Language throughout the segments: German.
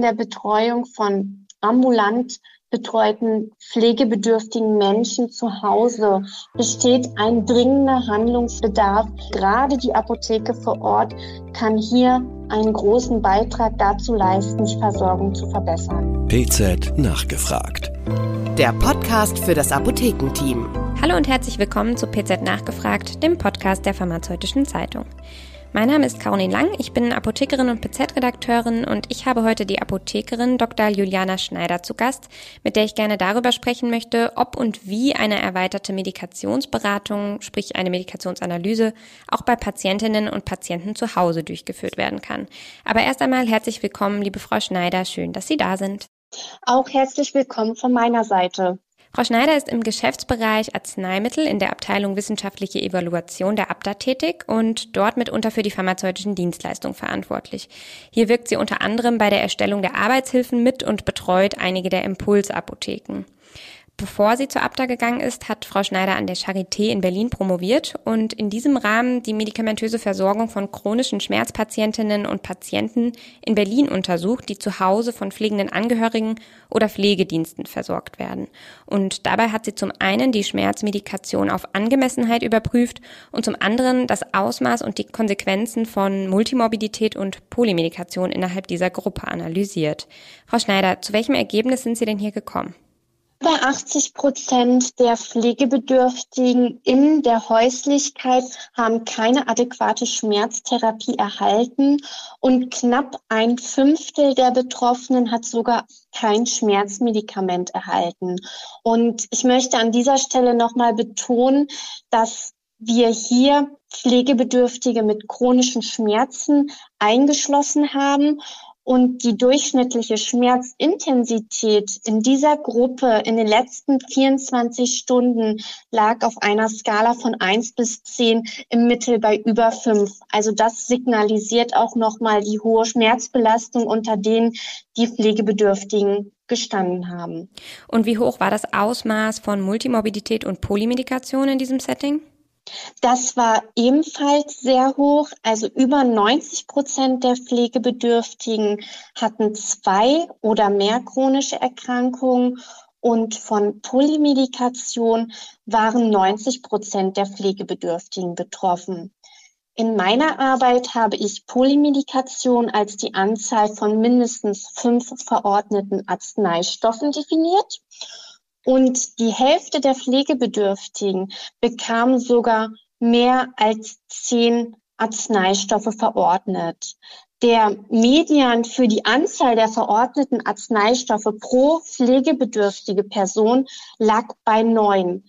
in der Betreuung von ambulant betreuten pflegebedürftigen Menschen zu Hause besteht ein dringender Handlungsbedarf. Gerade die Apotheke vor Ort kann hier einen großen Beitrag dazu leisten, die Versorgung zu verbessern. PZ nachgefragt. Der Podcast für das Apothekenteam. Hallo und herzlich willkommen zu PZ nachgefragt, dem Podcast der Pharmazeutischen Zeitung. Mein Name ist Caroline Lang, ich bin Apothekerin und PZ-Redakteurin und ich habe heute die Apothekerin Dr. Juliana Schneider zu Gast, mit der ich gerne darüber sprechen möchte, ob und wie eine erweiterte Medikationsberatung, sprich eine Medikationsanalyse, auch bei Patientinnen und Patienten zu Hause durchgeführt werden kann. Aber erst einmal herzlich willkommen, liebe Frau Schneider, schön, dass Sie da sind. Auch herzlich willkommen von meiner Seite. Frau Schneider ist im Geschäftsbereich Arzneimittel in der Abteilung Wissenschaftliche Evaluation der Abda tätig und dort mitunter für die pharmazeutischen Dienstleistungen verantwortlich. Hier wirkt sie unter anderem bei der Erstellung der Arbeitshilfen mit und betreut einige der Impulsapotheken. Bevor sie zur Abda gegangen ist, hat Frau Schneider an der Charité in Berlin promoviert und in diesem Rahmen die medikamentöse Versorgung von chronischen Schmerzpatientinnen und Patienten in Berlin untersucht, die zu Hause von pflegenden Angehörigen oder Pflegediensten versorgt werden. Und dabei hat sie zum einen die Schmerzmedikation auf Angemessenheit überprüft und zum anderen das Ausmaß und die Konsequenzen von Multimorbidität und Polymedikation innerhalb dieser Gruppe analysiert. Frau Schneider, zu welchem Ergebnis sind Sie denn hier gekommen? Über 80 Prozent der Pflegebedürftigen in der Häuslichkeit haben keine adäquate Schmerztherapie erhalten und knapp ein Fünftel der Betroffenen hat sogar kein Schmerzmedikament erhalten. Und ich möchte an dieser Stelle nochmal betonen, dass wir hier Pflegebedürftige mit chronischen Schmerzen eingeschlossen haben und die durchschnittliche Schmerzintensität in dieser Gruppe in den letzten 24 Stunden lag auf einer Skala von 1 bis 10 im Mittel bei über 5. Also das signalisiert auch nochmal die hohe Schmerzbelastung, unter denen die Pflegebedürftigen gestanden haben. Und wie hoch war das Ausmaß von Multimorbidität und Polymedikation in diesem Setting? Das war ebenfalls sehr hoch. Also über 90 Prozent der Pflegebedürftigen hatten zwei oder mehr chronische Erkrankungen und von Polymedikation waren 90 Prozent der Pflegebedürftigen betroffen. In meiner Arbeit habe ich Polymedikation als die Anzahl von mindestens fünf verordneten Arzneistoffen definiert und die Hälfte der Pflegebedürftigen bekam sogar mehr als zehn Arzneistoffe verordnet. Der Median für die Anzahl der verordneten Arzneistoffe pro pflegebedürftige Person lag bei neun.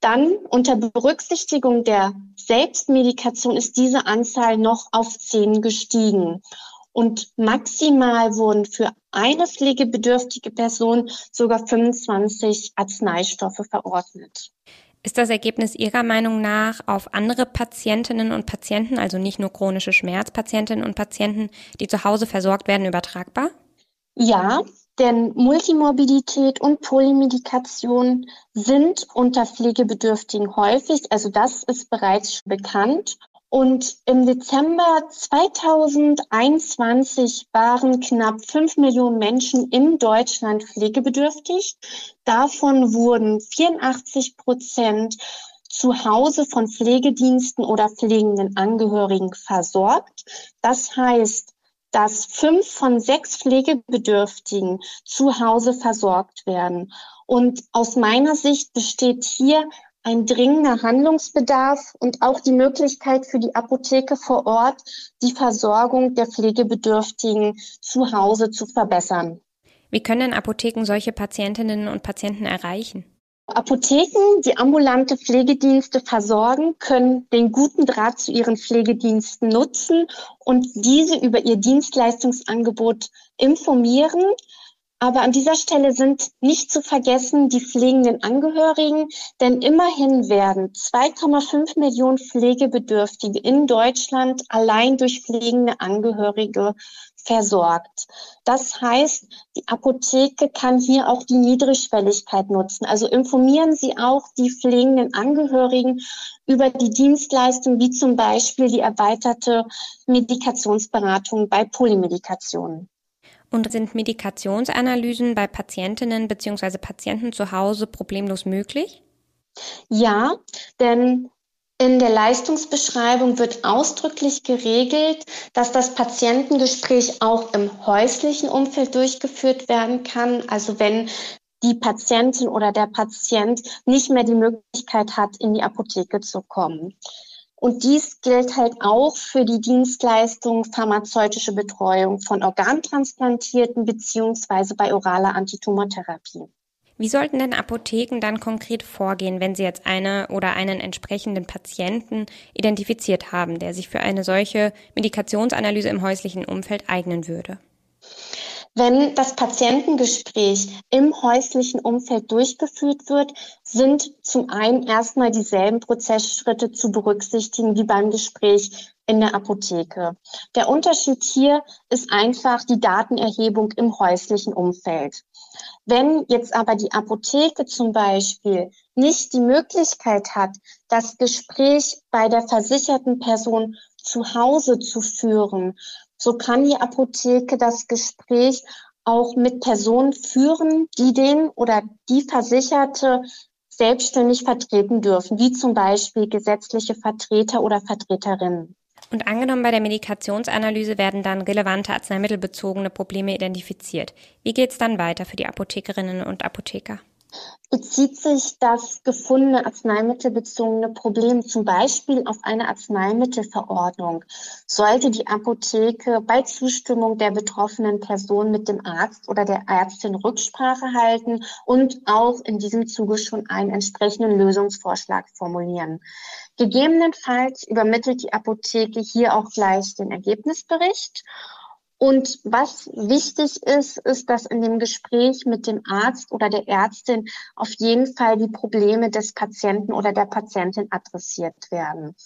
Dann unter Berücksichtigung der Selbstmedikation ist diese Anzahl noch auf zehn gestiegen und maximal wurden für eine pflegebedürftige Person sogar 25 Arzneistoffe verordnet. Ist das Ergebnis Ihrer Meinung nach auf andere Patientinnen und Patienten, also nicht nur chronische Schmerzpatientinnen und Patienten, die zu Hause versorgt werden, übertragbar? Ja, denn Multimorbidität und Polymedikation sind unter Pflegebedürftigen häufig, also das ist bereits bekannt. Und im Dezember 2021 waren knapp fünf Millionen Menschen in Deutschland pflegebedürftig. Davon wurden 84 Prozent zu Hause von Pflegediensten oder pflegenden Angehörigen versorgt. Das heißt, dass fünf von sechs Pflegebedürftigen zu Hause versorgt werden. Und aus meiner Sicht besteht hier ein dringender Handlungsbedarf und auch die Möglichkeit für die Apotheke vor Ort, die Versorgung der Pflegebedürftigen zu Hause zu verbessern. Wie können Apotheken solche Patientinnen und Patienten erreichen? Apotheken, die ambulante Pflegedienste versorgen, können den guten Draht zu ihren Pflegediensten nutzen und diese über ihr Dienstleistungsangebot informieren, aber an dieser Stelle sind nicht zu vergessen die pflegenden Angehörigen, denn immerhin werden 2,5 Millionen Pflegebedürftige in Deutschland allein durch pflegende Angehörige versorgt. Das heißt, die Apotheke kann hier auch die Niedrigschwelligkeit nutzen. Also informieren Sie auch die pflegenden Angehörigen über die Dienstleistung, wie zum Beispiel die erweiterte Medikationsberatung bei Polymedikationen. Und sind Medikationsanalysen bei Patientinnen bzw. Patienten zu Hause problemlos möglich? Ja, denn in der Leistungsbeschreibung wird ausdrücklich geregelt, dass das Patientengespräch auch im häuslichen Umfeld durchgeführt werden kann. Also wenn die Patientin oder der Patient nicht mehr die Möglichkeit hat, in die Apotheke zu kommen. Und dies gilt halt auch für die Dienstleistung pharmazeutische Betreuung von Organtransplantierten beziehungsweise bei oraler Antitumortherapie. Wie sollten denn Apotheken dann konkret vorgehen, wenn sie jetzt eine oder einen entsprechenden Patienten identifiziert haben, der sich für eine solche Medikationsanalyse im häuslichen Umfeld eignen würde? Wenn das Patientengespräch im häuslichen Umfeld durchgeführt wird, sind zum einen erstmal dieselben Prozessschritte zu berücksichtigen wie beim Gespräch in der Apotheke. Der Unterschied hier ist einfach die Datenerhebung im häuslichen Umfeld. Wenn jetzt aber die Apotheke zum Beispiel nicht die Möglichkeit hat, das Gespräch bei der versicherten Person zu Hause zu führen, so kann die Apotheke das Gespräch auch mit Personen führen, die den oder die Versicherte selbstständig vertreten dürfen, wie zum Beispiel gesetzliche Vertreter oder Vertreterinnen. Und angenommen, bei der Medikationsanalyse werden dann relevante arzneimittelbezogene Probleme identifiziert. Wie geht es dann weiter für die Apothekerinnen und Apotheker? Bezieht sich das gefundene arzneimittelbezogene Problem zum Beispiel auf eine Arzneimittelverordnung, sollte die Apotheke bei Zustimmung der betroffenen Person mit dem Arzt oder der Ärztin Rücksprache halten und auch in diesem Zuge schon einen entsprechenden Lösungsvorschlag formulieren. Gegebenenfalls übermittelt die Apotheke hier auch gleich den Ergebnisbericht und was wichtig ist, ist, dass in dem Gespräch mit dem Arzt oder der Ärztin auf jeden Fall die Probleme des Patienten oder der Patientin adressiert werden.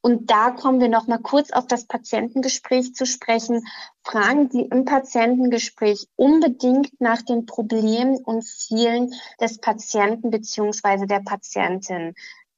Und da kommen wir noch mal kurz auf das Patientengespräch zu sprechen. Fragen Sie im Patientengespräch unbedingt nach den Problemen und Zielen des Patienten beziehungsweise der Patientin.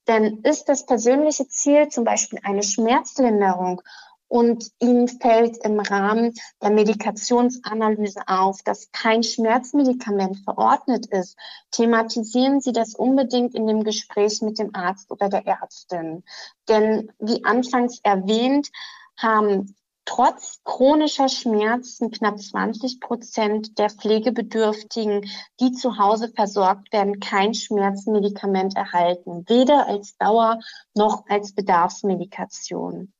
Denn ist das persönliche Ziel zum Beispiel eine Schmerzlinderung und Ihnen fällt im Rahmen der Medikationsanalyse auf, dass kein Schmerzmedikament verordnet ist. Thematisieren Sie das unbedingt in dem Gespräch mit dem Arzt oder der Ärztin. Denn wie anfangs erwähnt, haben trotz chronischer Schmerzen knapp 20 Prozent der Pflegebedürftigen, die zu Hause versorgt werden, kein Schmerzmedikament erhalten, weder als Dauer noch als Bedarfsmedikation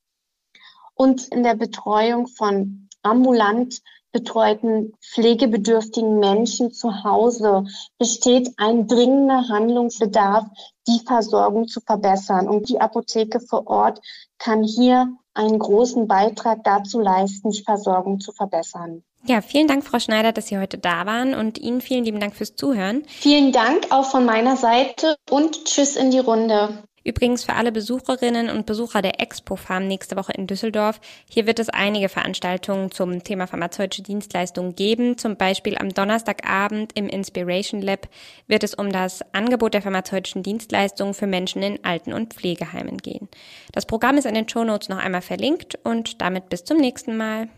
und in der Betreuung von ambulant betreuten pflegebedürftigen Menschen zu Hause besteht ein dringender Handlungsbedarf, die Versorgung zu verbessern. Und die Apotheke vor Ort kann hier einen großen Beitrag dazu leisten, die Versorgung zu verbessern. Ja, vielen Dank, Frau Schneider, dass Sie heute da waren und Ihnen vielen lieben Dank fürs Zuhören. Vielen Dank auch von meiner Seite und Tschüss in die Runde. Übrigens für alle Besucherinnen und Besucher der Expo Farm nächste Woche in Düsseldorf. Hier wird es einige Veranstaltungen zum Thema pharmazeutische Dienstleistungen geben. Zum Beispiel am Donnerstagabend im Inspiration Lab wird es um das Angebot der pharmazeutischen Dienstleistungen für Menschen in Alten- und Pflegeheimen gehen. Das Programm ist in den Show Notes noch einmal verlinkt und damit bis zum nächsten Mal.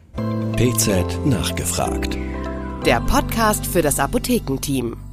PZ nachgefragt. Der Podcast für das Apothekenteam.